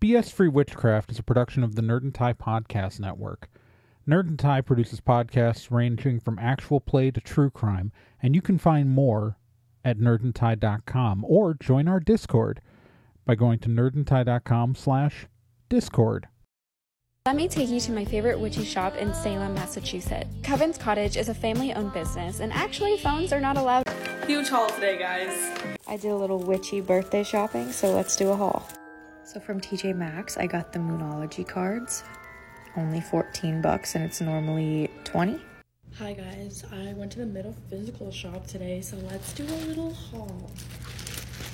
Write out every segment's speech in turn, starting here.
BS Free Witchcraft is a production of the Nerd and Tie Podcast Network. Nerd and Tie produces podcasts ranging from actual play to true crime, and you can find more at nerdandtie.com or join our Discord by going to nerdandtie.com slash discord. Let me take you to my favorite witchy shop in Salem, Massachusetts. Coven's Cottage is a family owned business, and actually, phones are not allowed. Huge haul today, guys. I did a little witchy birthday shopping, so let's do a haul. So from TJ Maxx, I got the Moonology cards. Only 14 bucks and it's normally 20. Hi guys, I went to the middle physical shop today, so let's do a little haul.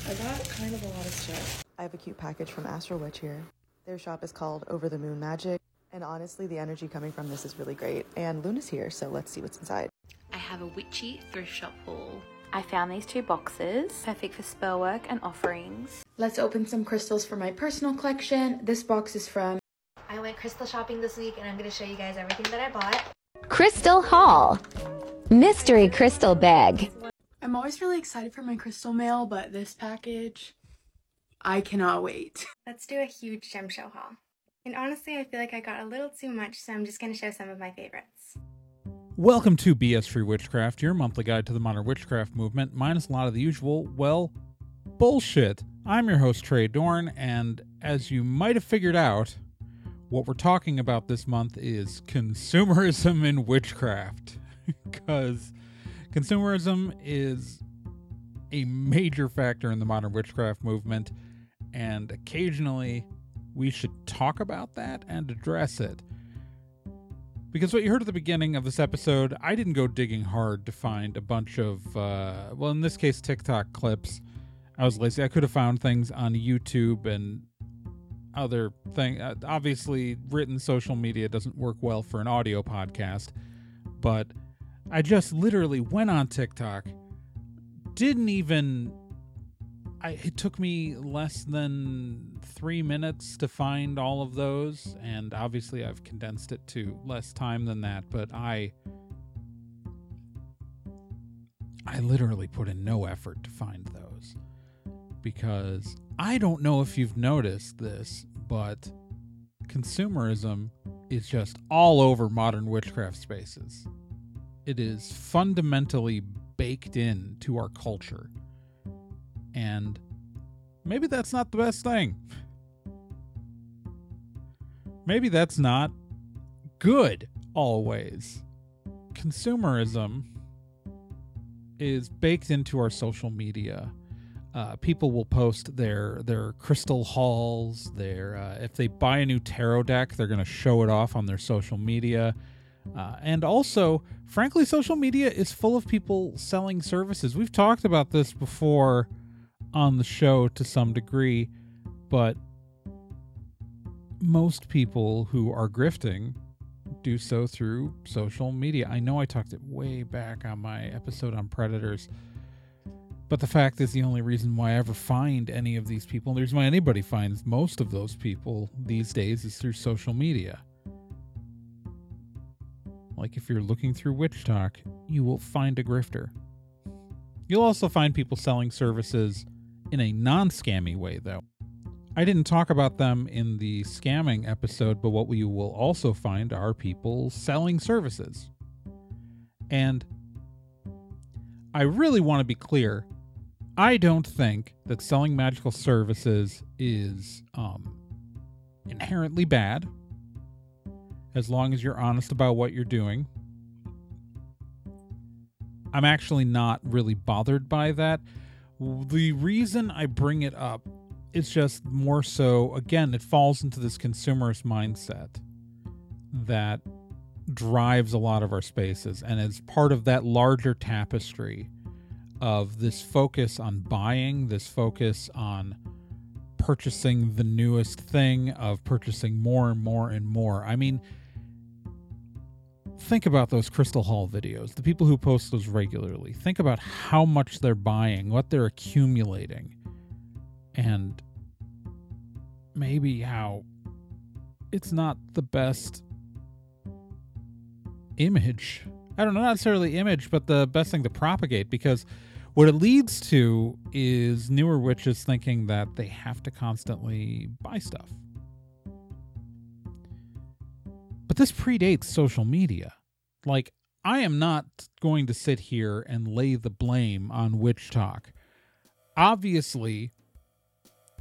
I got kind of a lot of stuff. I have a cute package from Astro Witch here. Their shop is called Over the Moon Magic, and honestly, the energy coming from this is really great. And Luna's here, so let's see what's inside. I have a witchy thrift shop haul. I found these two boxes, perfect for spell work and offerings. Let's open some crystals for my personal collection. This box is from I went crystal shopping this week and I'm going to show you guys everything that I bought. Crystal Hall Mystery Crystal Bag. I'm always really excited for my crystal mail, but this package, I cannot wait. Let's do a huge gem show haul. And honestly, I feel like I got a little too much, so I'm just going to show some of my favorites. Welcome to BS Free Witchcraft, your monthly guide to the modern witchcraft movement, minus a lot of the usual, well, bullshit. I'm your host, Trae Gorn, and as you might have figured out, what we're talking about this month is consumerism in witchcraft. Because consumerism is a major factor in the modern witchcraft movement, and occasionally we should talk about that and address it. Because what you heard at the beginning of this episode, I didn't go digging hard to find a bunch of, uh, well, in this case, TikTok clips. I was lazy. I could have found things on YouTube and other thing. Uh, obviously, written social media doesn't work well for an audio podcast, but I just literally went on TikTok, didn't even. I, it took me less than three minutes to find all of those, and obviously I've condensed it to less time than that. But I, I literally put in no effort to find those because I don't know if you've noticed this, but consumerism is just all over modern witchcraft spaces. It is fundamentally baked in to our culture. And maybe that's not the best thing. Maybe that's not good always. Consumerism is baked into our social media uh, people will post their their crystal hauls. Their uh, if they buy a new tarot deck, they're going to show it off on their social media. Uh, and also, frankly, social media is full of people selling services. We've talked about this before on the show to some degree, but most people who are grifting do so through social media. I know I talked it way back on my episode on predators but the fact is, the only reason why I ever find any of these people, and the reason why anybody finds most of those people these days, is through social media. Like if you're looking through WitchTok, you will find a grifter. You'll also find people selling services in a non scammy way, though. I didn't talk about them in the scamming episode, but what we will also find are people selling services. And I really want to be clear I don't think that selling magical services is um, inherently bad as long as you're honest about what you're doing. I'm actually not really bothered by that. The reason I bring it up is just more so, again, it falls into this consumerist mindset that drives a lot of our spaces and is part of that larger tapestry of this focus on buying, this focus on purchasing the newest thing, of purchasing more and more and more. I mean, think about those Crystal Haul videos, the people who post those regularly. Think about how much they're buying, what they're accumulating, and maybe how it's not the best image. I don't know, not necessarily image, but the best thing to propagate because what it leads to is newer witches thinking that they have to constantly buy stuff. But this predates social media. Like, I am not going to sit here and lay the blame on WitchTok. Obviously,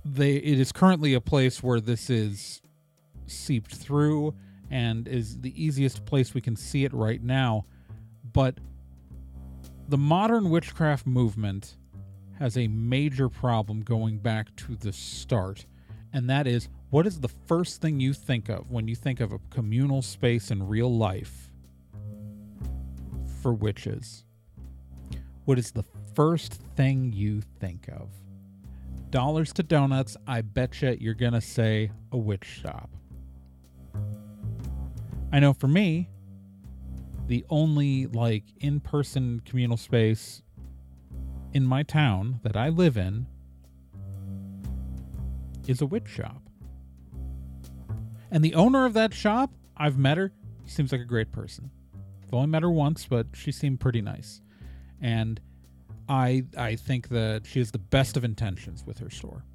they it is currently a place where this is seeped through and is the easiest place we can see it right now. But the modern witchcraft movement has a major problem going back to the start, and that is what is the first thing you think of when you think of a communal space in real life for witches? What is the first thing you think of? Dollars to donuts, I betcha you're gonna say a witch shop. I know for me, the only like in person communal space in my town that I live in is a witch shop. And the owner of that shop, I've met her. She seems like a great person. I've only met her once, but she seemed pretty nice. And I I think that she has the best of intentions with her store.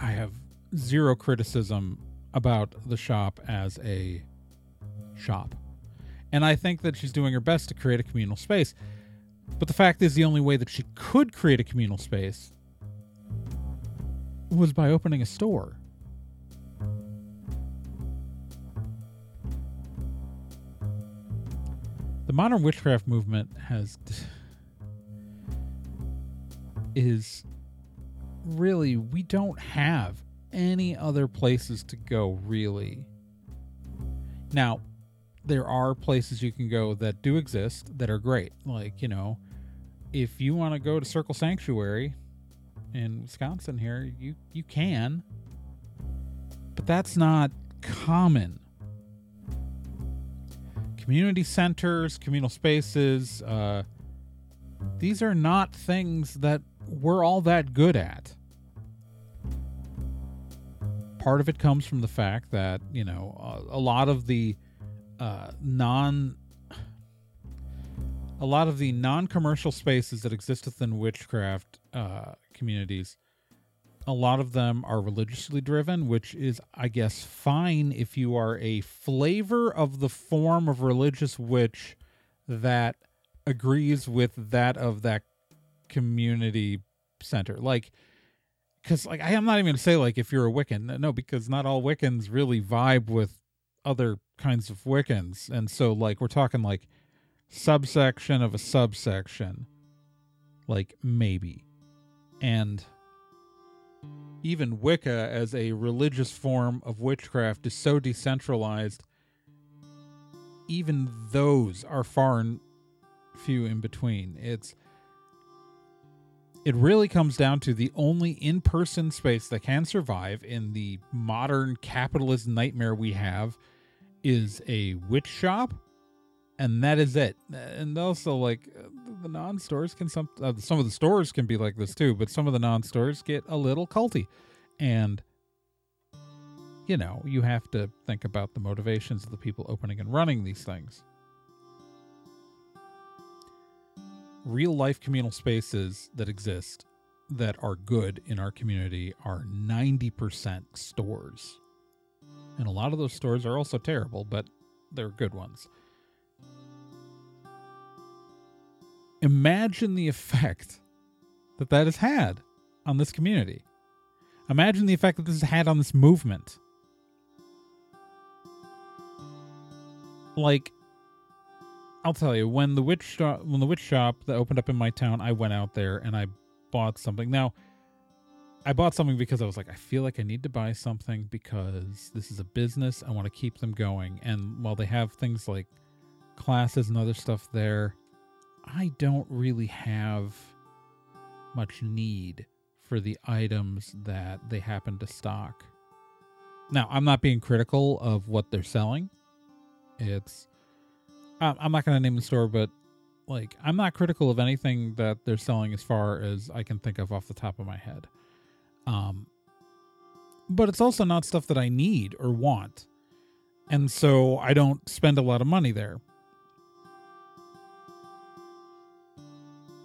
I have zero criticism about the shop as a shop. And I think that she's doing her best to create a communal space. But the fact is, the only way that she could create a communal space was by opening a store. The modern witchcraft movement has is really we don't have any other places to go really. Now, there are places you can go that do exist that are great. Like, you know, if you want to go to Circle Sanctuary in Wisconsin here, you you can. But that's not common. Community centers, communal spaces, uh, these are not things that we're all that good at. Part of it comes from the fact that, you know, a, a lot of the uh, non a lot of the non-commercial spaces that exist within witchcraft uh, communities a lot of them are religiously driven which is i guess fine if you are a flavor of the form of religious witch that agrees with that of that community center like because like i'm not even gonna say like if you're a wiccan no because not all wiccans really vibe with other kinds of Wiccans. And so, like, we're talking like subsection of a subsection, like, maybe. And even Wicca, as a religious form of witchcraft, is so decentralized, even those are far and few in between. It's it really comes down to the only in-person space that can survive in the modern capitalist nightmare we have is a witch shop, and that is it. And also, like the non-stores can some uh, some of the stores can be like this too, but some of the non-stores get a little culty, and you know you have to think about the motivations of the people opening and running these things. Real life communal spaces that exist that are good in our community are 90% stores. And a lot of those stores are also terrible, but they're good ones. Imagine the effect that that has had on this community. Imagine the effect that this has had on this movement. Like, I'll tell you, when the witch shop, when the witch shop that opened up in my town, I went out there and I bought something. Now, I bought something because I was like, I feel like I need to buy something because this is a business. I want to keep them going. And while they have things like classes and other stuff there, I don't really have much need for the items that they happen to stock. Now, I'm not being critical of what they're selling. It's, I'm not going to name the store, but like, I'm not critical of anything that they're selling as far as I can think of off the top of my head. Um, but it's also not stuff that I need or want. And so I don't spend a lot of money there.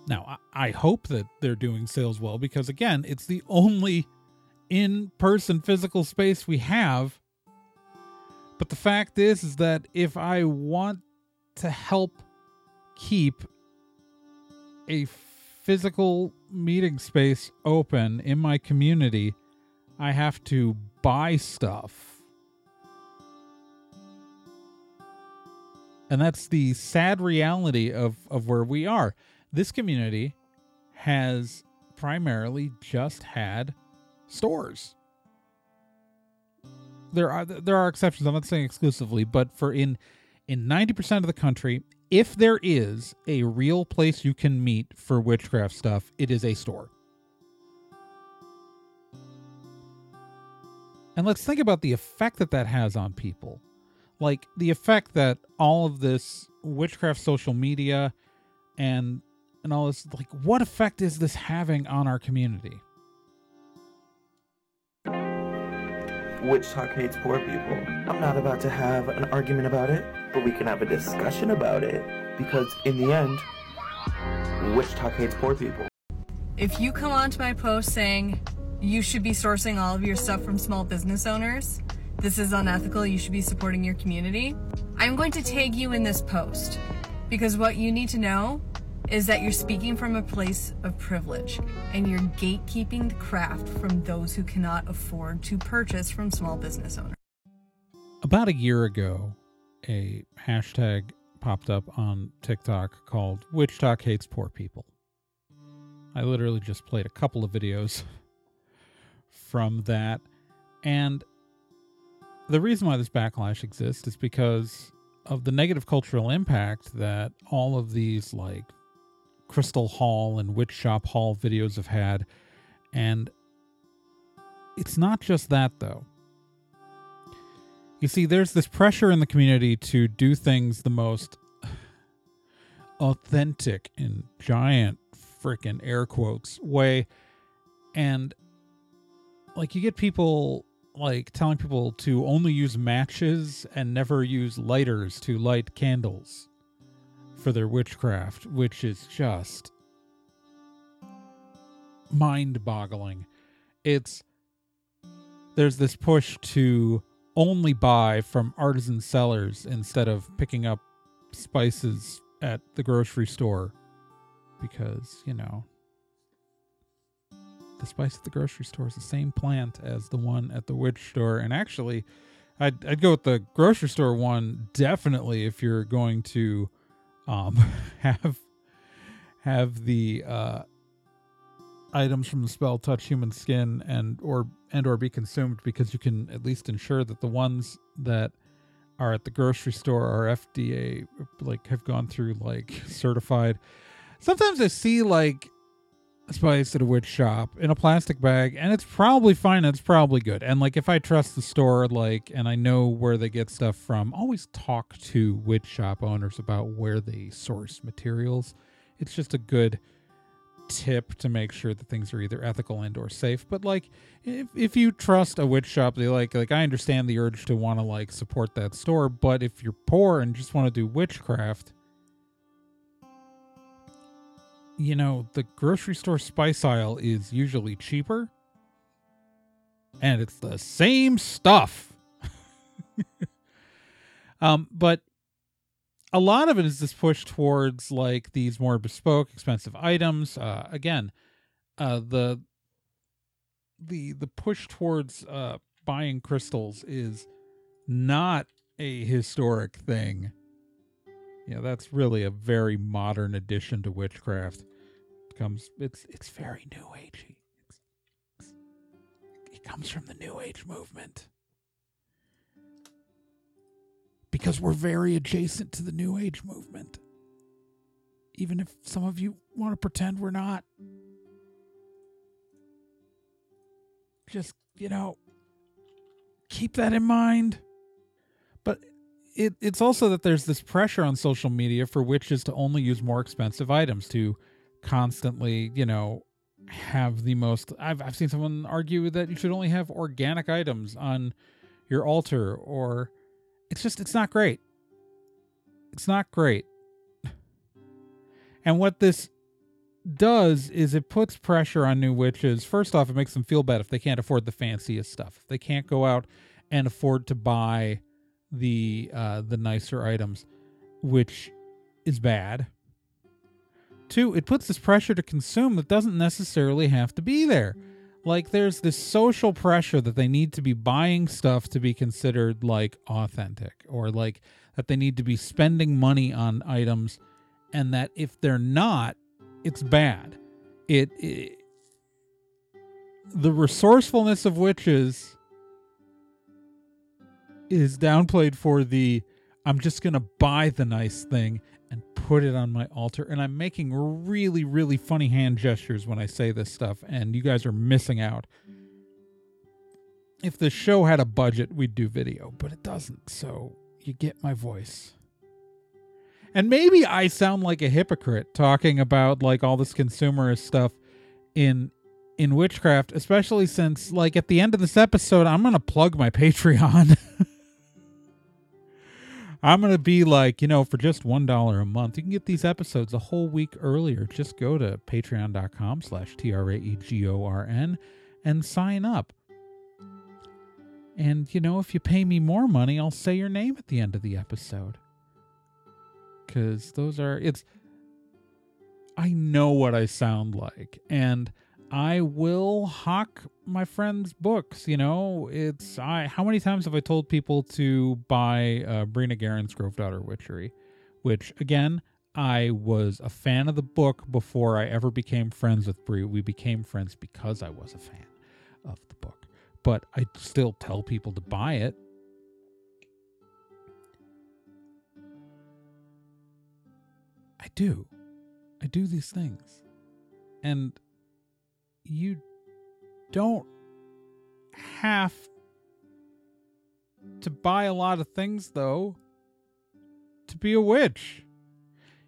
Now, I hope that they're doing sales well because, again, it's the only in person physical space we have. But the fact is, is that if I want to help keep a physical meeting space open in my community, I have to buy stuff. And that's the sad reality of, of where we are. This community has primarily just had stores. There are there are exceptions. I'm not saying exclusively, but for in in 90% of the country, if there is a real place you can meet for witchcraft stuff, it is a store. And let's think about the effect that that has on people. Like the effect that all of this witchcraft social media and and all this like what effect is this having on our community? WitchTok hates poor people. I'm not about to have an argument about it, but we can have a discussion about it because in the end, WitchTok hates poor people. If you come onto my post saying you should be sourcing all of your stuff from small business owners, this is unethical, you should be supporting your community, I'm going to tag you in this post because what you need to know is that you're speaking from a place of privilege and you're gatekeeping the craft from those who cannot afford to purchase from small business owners. About a year ago, a hashtag popped up on TikTok called WitchTok Hates Poor People. I literally just played a couple of videos from that. And the reason why this backlash exists is because of the negative cultural impact that all of these like Crystal Haul and Witch Shop Haul videos have had. And it's not just that, though. You see, there's this pressure in the community to do things the most authentic in giant freaking air quotes way. And like you get people like telling people to only use matches and never use lighters to light candles for their witchcraft, which is just mind boggling. It's there's this push to only buy from artisan sellers instead of picking up spices at the grocery store because, you know, the spice at the grocery store is the same plant as the one at the witch store. And actually, I'd, I'd go with the grocery store one definitely if you're going to um, have have the uh, items from the spell touch human skin and or and or be consumed because you can at least ensure that the ones that are at the grocery store are FDA like have gone through like certified. Sometimes I see like spice at a witch shop in a plastic bag and it's probably fine it's probably good. And like if i trust the store like and i know where they get stuff from always talk to witch shop owners about where they source materials. It's just a good tip to make sure that things are either ethical and or safe. But like if, if you trust a witch shop they like like i understand the urge to want to like support that store but if you're poor and just want to do witchcraft you know, the grocery store spice aisle is usually cheaper and it's the same stuff. um, but a lot of it is this push towards like these more bespoke, expensive items. Uh, again, uh, the the the push towards uh, buying crystals is not a historic thing. Yeah, that's really a very modern addition to witchcraft. It comes it's it's very new agey. It's, it's, it comes from the new age movement. Because we're very adjacent to the new age movement. Even if some of you want to pretend we're not. Just, you know, keep that in mind. It, it's also that there's this pressure on social media for witches to only use more expensive items to constantly, you know, have the most. I've I've seen someone argue that you should only have organic items on your altar, or it's just it's not great. It's not great. And what this does is it puts pressure on new witches. First off, it makes them feel bad if they can't afford the fanciest stuff. If they can't go out and afford to buy the uh, the nicer items, which is bad. Two, it puts this pressure to consume that doesn't necessarily have to be there. Like there's this social pressure that they need to be buying stuff to be considered like authentic or like that they need to be spending money on items and that if they're not, it's bad. It, it the resourcefulness of witches is downplayed for the I'm just going to buy the nice thing and put it on my altar. And I'm making really, really funny hand gestures when I say this stuff, and you guys are missing out. If the show had a budget, we'd do video, but it doesn't. So you get my voice. And maybe I sound like a hypocrite talking about like all this consumerist stuff in in witchcraft, especially since like at the end of this episode, I'm gonna plug my Patreon. I'm gonna be like, you know, for just one dollar a month, you can get these episodes a whole week earlier. Just go to patreon.com slash T-R-A-E-G-O-R-N and sign up. And you know, if you pay me more money, I'll say your name at the end of the episode. Cause those are it's I know what I sound like. And I will hawk my friends' books. You know, it's I. How many times have I told people to buy uh, Brina *Grove Daughter Witchery, which again I was a fan of the book before I ever became friends with Brie. We became friends because I was a fan of the book, but I still tell people to buy it. I do. I do these things. And you don't have to buy a lot of things, though, to be a witch.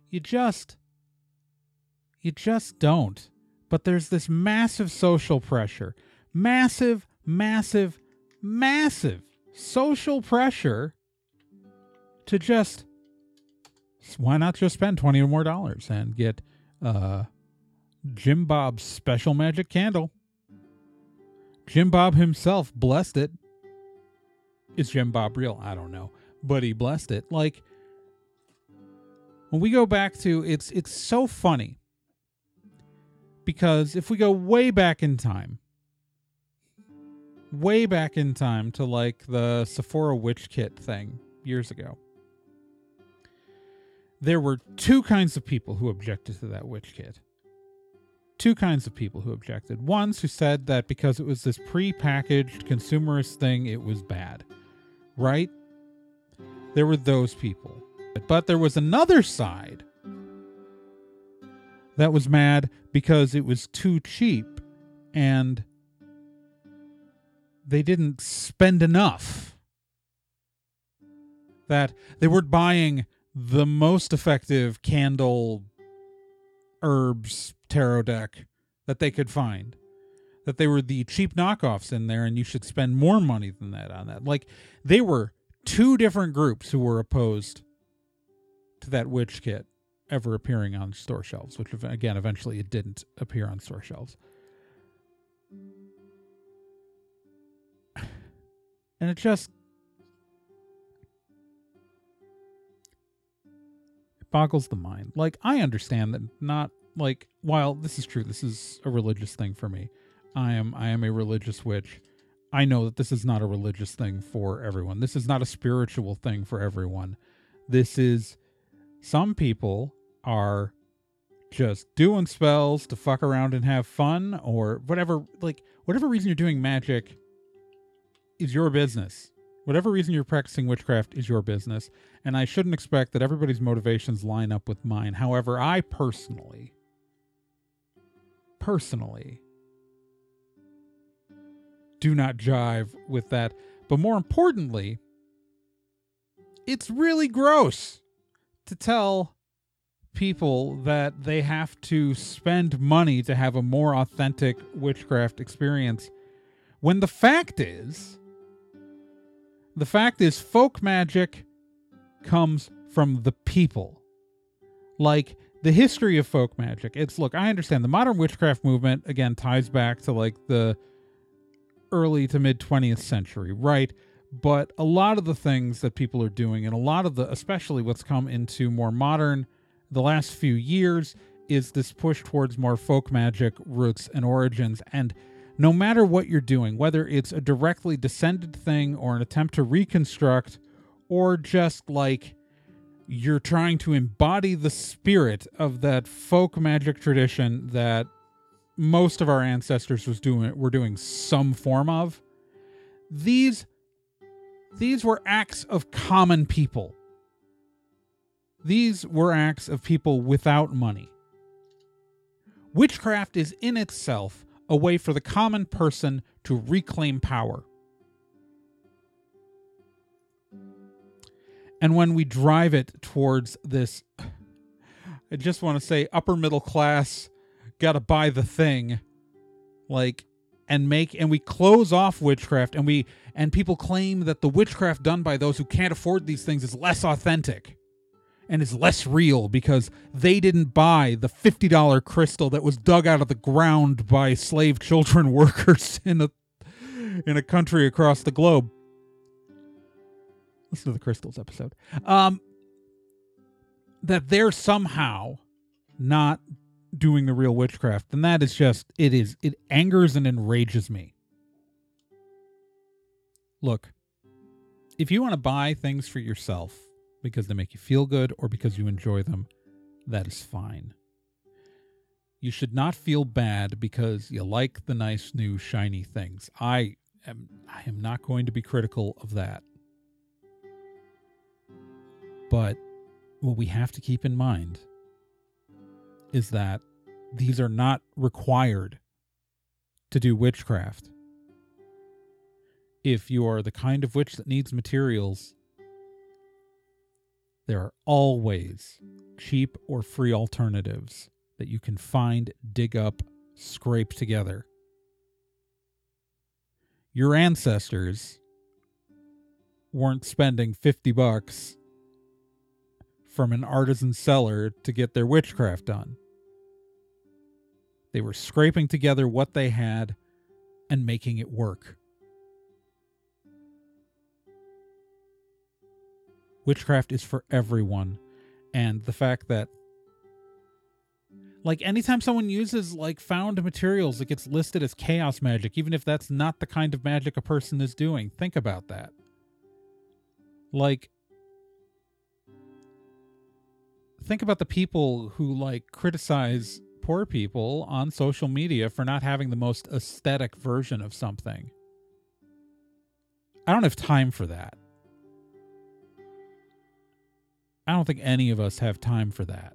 You just. You just don't. But there's this massive social pressure. Massive, massive, massive social pressure to just. Why not just spend 20 or more dollars and get uh, Jim Bob's special magic candle. Jim Bob himself blessed it. Is Jim Bob real? I don't know, but he blessed it. Like when we go back to it's it's so funny because if we go way back in time, way back in time to like the Sephora witch kit thing years ago. There were two kinds of people who objected to that witch kit two kinds of people who objected. Ones who said that because it was this pre-packaged consumerist thing, it was bad. Right? There were those people. But there was another side that was mad because it was too cheap and they didn't spend enough. That they weren't buying the most effective candle herbs tarot deck that they could find. That they were the cheap knockoffs in there, and you should spend more money than that on that. Like, they were two different groups who were opposed to that witch kit ever appearing on store shelves, which, again, eventually it didn't appear on store shelves. And it just. It boggles the mind. Like, I understand that not like while this is true, this is a religious thing for me. I am I am a religious witch. I know that this is not a religious thing for everyone. This is not a spiritual thing for everyone. This is some people are just doing spells to fuck around and have fun or whatever like whatever reason you're doing magic is your business. Whatever reason you're practicing witchcraft is your business, and I shouldn't expect that everybody's motivations line up with mine. However, I personally personally do not jive with that. But more importantly, it's really gross to tell people that they have to spend money to have a more authentic witchcraft experience when the fact is the fact is folk magic comes from the people like the history of folk magic. It's look, I understand the modern witchcraft movement again ties back to like the early to mid 20th century, right? but a lot of the things that people are doing and a lot of the especially what's come into more modern the last few years is this push towards more folk magic roots and origins and no matter what you're doing whether it's a directly descended thing or an attempt to reconstruct or just like you're trying to embody the spirit of that folk magic tradition that most of our ancestors was doing were doing some form of. These these were acts of common people. These were acts of people without money. Witchcraft is in itself a way for the common person to reclaim power and when we drive it towards this i just want to say upper middle class gotta buy the thing like and make and we close off witchcraft and we and people claim that the witchcraft done by those who can't afford these things is less authentic and is less real because they didn't buy the $50 crystal that was dug out of the ground by slave children workers in a in a country across the globe listen to the crystals episode. Um that they're somehow not doing the real witchcraft and that is just it is it angers and enrages me. Look if you want to buy things for yourself because they make you feel good or because you enjoy them that is fine. You should not feel bad because you like the nice new shiny things. I am i am not going to be critical of that but what we have to keep in mind is that these are not required to do witchcraft. If you are the kind of witch that needs materials, there are always cheap or free alternatives that you can find, dig up, scrape together. Your ancestors weren't spending 50 bucks from an artisan seller to get their witchcraft done. They were scraping together what they had and making it work. Witchcraft is for everyone. And the fact that, like, anytime someone uses, like, found materials, it gets listed as chaos magic, even if that's not the kind of magic a person is doing. Think about that. Like, think about the people who, like, criticize poor people on social media for not having the most aesthetic version of something. I don't have time for that. I don't think any of us have time for that.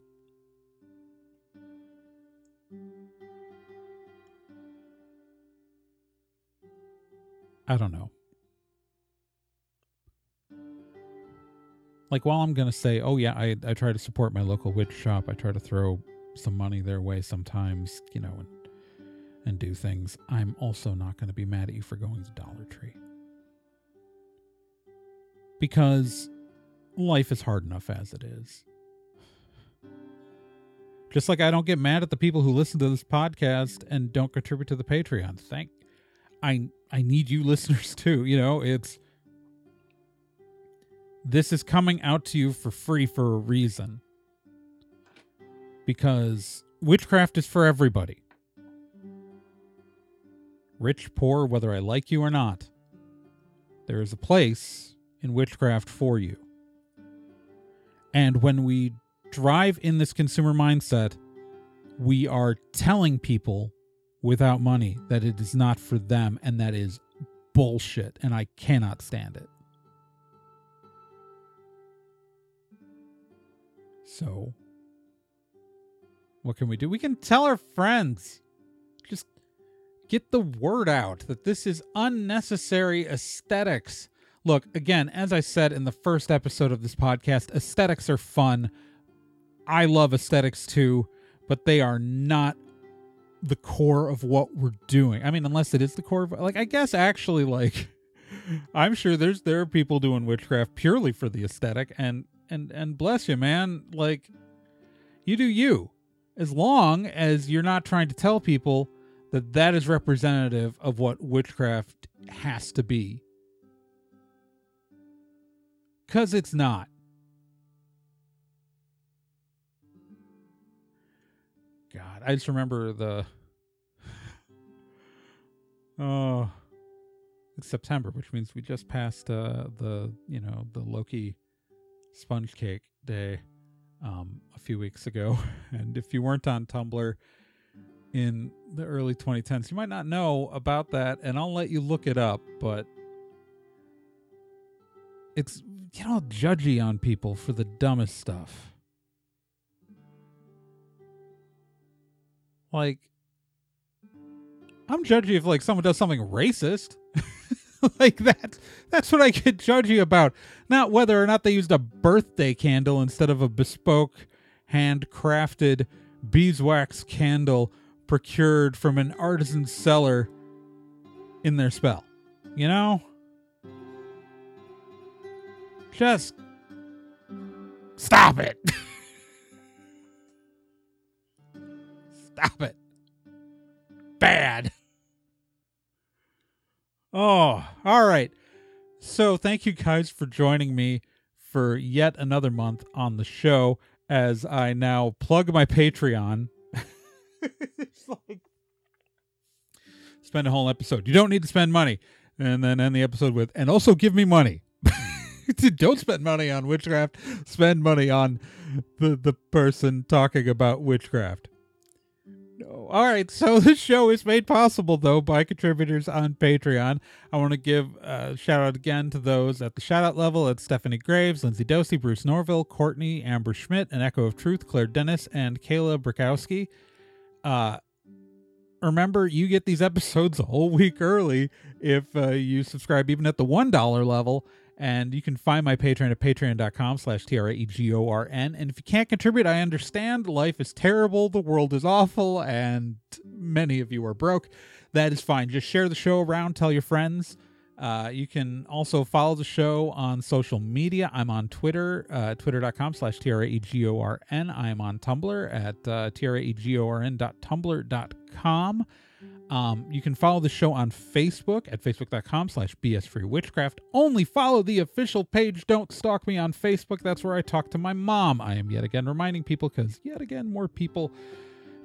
I don't know. Like, while I'm to say, oh, yeah, I, I try to support my local witch shop, I try to throw some money their way sometimes, you know, and and do things, I'm also not to be mad at you for going to Dollar Tree. Because life is hard enough as it is. Just like I don't get mad at the people who listen to this podcast and don't contribute to the Patreon. Thank I I need you listeners too, you know, it's this is coming out to you for free for a reason because witchcraft is for everybody. Rich, poor, whether I like you or not, there is a place in witchcraft for you. And when we drive in this consumer mindset, we are telling people without money that it is not for them, and that is bullshit, and I cannot stand it. So, what can we do? We can tell our friends. Just get the word out that this is unnecessary aesthetics. Look, again, as I said in the first episode of this podcast, aesthetics are fun. I love aesthetics too, but they are not the core of what we're doing. I mean, unless it is the core of like I guess actually like I'm sure there's there are people doing witchcraft purely for the aesthetic and and and bless you, man. Like you do you as long as you're not trying to tell people that that is representative of what witchcraft has to be. because it's not. God, I just remember the oh, it's September, which means we just passed uh, the you know the Loki sponge cake day um, a few weeks ago, and if you weren't on Tumblr in the early 2010s, you might not know about that, and I'll let you look it up, but it's you know judgy on people for the dumbest stuff. Like I'm judgy if like someone does something racist. like that that's what I get judgy about. Not whether or not they used a birthday candle instead of a bespoke handcrafted beeswax candle procured from an artisan seller in their spell. You know? Just stop it. So, thank you guys for joining me for yet another month on the show as I now plug my Patreon. it's like spend a whole episode. You don't need to spend money. And then end the episode with, and also give me money. don't spend money on witchcraft. Spend money on the, the person talking about witchcraft. No. All right. So this show is made possible though by contributors on Patreon. I want to give a shout out again to those at the shout out level. at Stephanie Graves, Lindsay Dosey, Bruce Norville, Courtney, Amber Schmidt, An Echo of Truth, Claire Dennis, and Kayla Brikowski. Uh, remember, you get these episodes a whole week early if uh, you subscribe even at the $1 level. And you can find my Patreon at patreon.com slash T-R-A-E-G-O-R-N. And if you can't contribute, I understand. Life is terrible. The world is awful. And many of you are broke. That is fine. Just share the show around. Tell your friends. Uh, you can also follow the show on social media. I'm on Twitter, uh, twitter.com slash T-R-A-E-G-O-R-N. I am on Tumblr at uh, T-R-A-E-G-O-R-N.tumblr.com. Um, you can follow the show on Facebook at facebook.com slash bsfreewitchcraft. Only follow the official page. Don't stalk me on Facebook. That's where I talk to my mom. I am yet again reminding people because yet again more people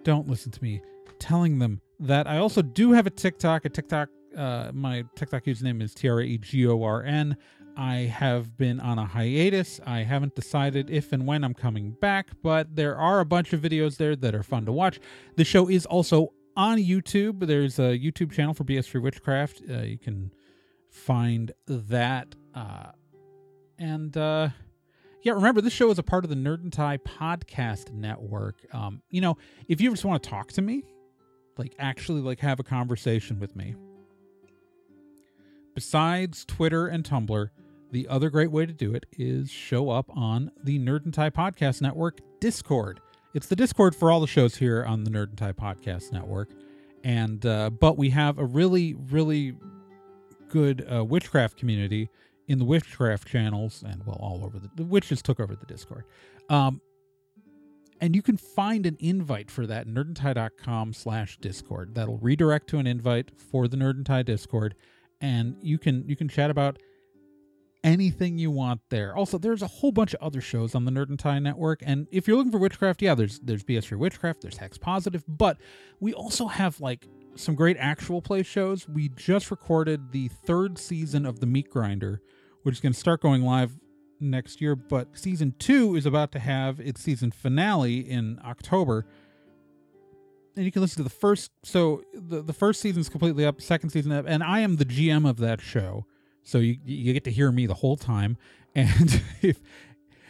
don't listen to me telling them that I also do have a TikTok. A TikTok, uh, my TikTok username is T R E G O R N. I have been on a hiatus. I haven't decided if and when I'm coming back, but there are a bunch of videos there that are fun to watch. The show is also on YouTube. There's a YouTube channel for BS Free Witchcraft. Uh, you can find that. Uh, and uh, yeah, remember this show is a part of the Nerd and Tie podcast network. Um, you know, if you just want to talk to me, like actually like have a conversation with me, besides Twitter and Tumblr, the other great way to do it is show up on the Nerd and Tie podcast network Discord. It's the Discord for all the shows here on the Nerd and Tie Podcast Network, and uh, but we have a really, really good uh, witchcraft community in the witchcraft channels, and well, all over the, the witches took over the Discord. Um, and you can find an invite for that nerdandtie.com slash discord. That'll redirect to an invite for the nerd and tie discord. And you can you can chat about anything you want there. Also, there's a whole bunch of other shows on the Nerd and Tie Network, and if you're looking for witchcraft, yeah, there's there's BS for Witchcraft, there's Hex Positive, but we also have like some great actual play shows. We just recorded the third season of The Meat Grinder, which is going to start going live next year, but season two is about to have its season finale in October. And you can listen to the first, so the, the first season is completely up, second season up, and I am the GM of that show. So you you get to hear me the whole time, and if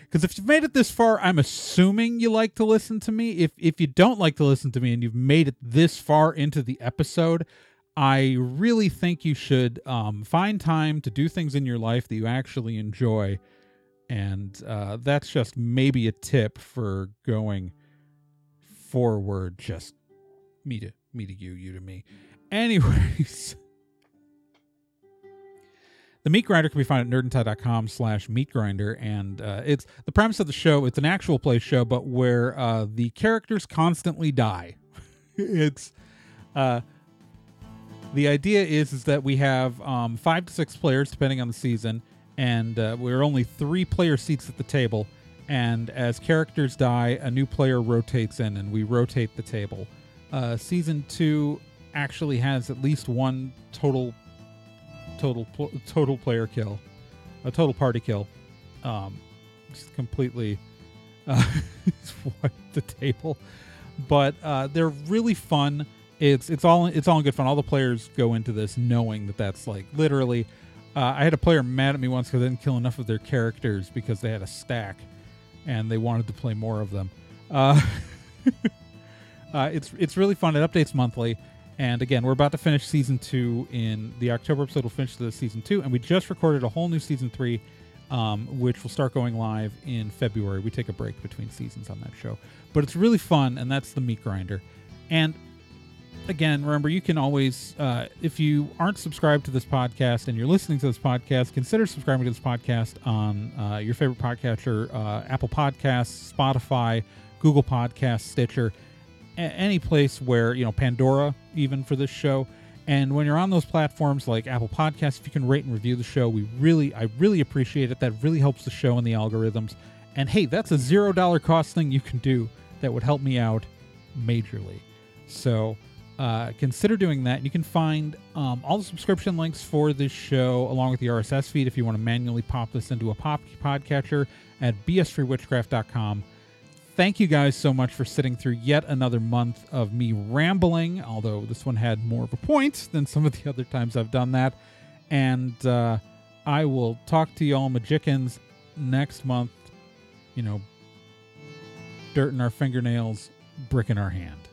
because if you've made it this far, I'm assuming you like to listen to me. If if you don't like to listen to me and you've made it this far into the episode, I really think you should um, find time to do things in your life that you actually enjoy, and uh, that's just maybe a tip for going forward. Just me to me to you, you to me. Anyways. The Meat Grinder can be found at nerdandtie.com slash meat grinder. And uh, it's the premise of the show, it's an actual play show, but where uh, the characters constantly die. it's uh, the idea is is that we have um, five to six players depending on the season, and uh, we're only three player seats at the table. And as characters die, a new player rotates in, and we rotate the table. Uh, season two actually has at least one total, total, pl- total player kill, a total party kill. Um, just completely uh, the table, but uh, they're really fun. It's it's all it's all good fun. All the players go into this knowing that that's like literally. Uh, I had a player mad at me once because I didn't kill enough of their characters because they had a stack, and they wanted to play more of them. Uh, uh, it's it's really fun. It updates monthly, and again, we're about to finish season two. In the October episode, we'll finish the season two, and we just recorded a whole new season three, um, which will start going live in February. We take a break between seasons on that show, but it's really fun, and that's the meat grinder. And again, remember you can always, uh, if you aren't subscribed to this podcast and you're listening to this podcast, consider subscribing to this podcast on uh, your favorite podcatcher, uh, Apple Podcasts, Spotify, Google Podcasts, Stitcher, any place where you know Pandora, even for this show. And when you're on those platforms like Apple Podcasts, if you can rate and review the show, we really, I really appreciate it. That really helps the show and the algorithms. And hey, that's a zero dollar cost thing you can do that would help me out majorly. So uh, consider doing that. You can find um, all the subscription links for this show along with the RSS feed if you want to manually pop this into a pop podcatcher at bsfreewitchcraft.com. Thank you guys so much for sitting through yet another month of me rambling, although this one had more of a point than some of the other times I've done that. And uh, I will talk to y'all magicians next month. You know, dirt in our fingernails, brick in our hand.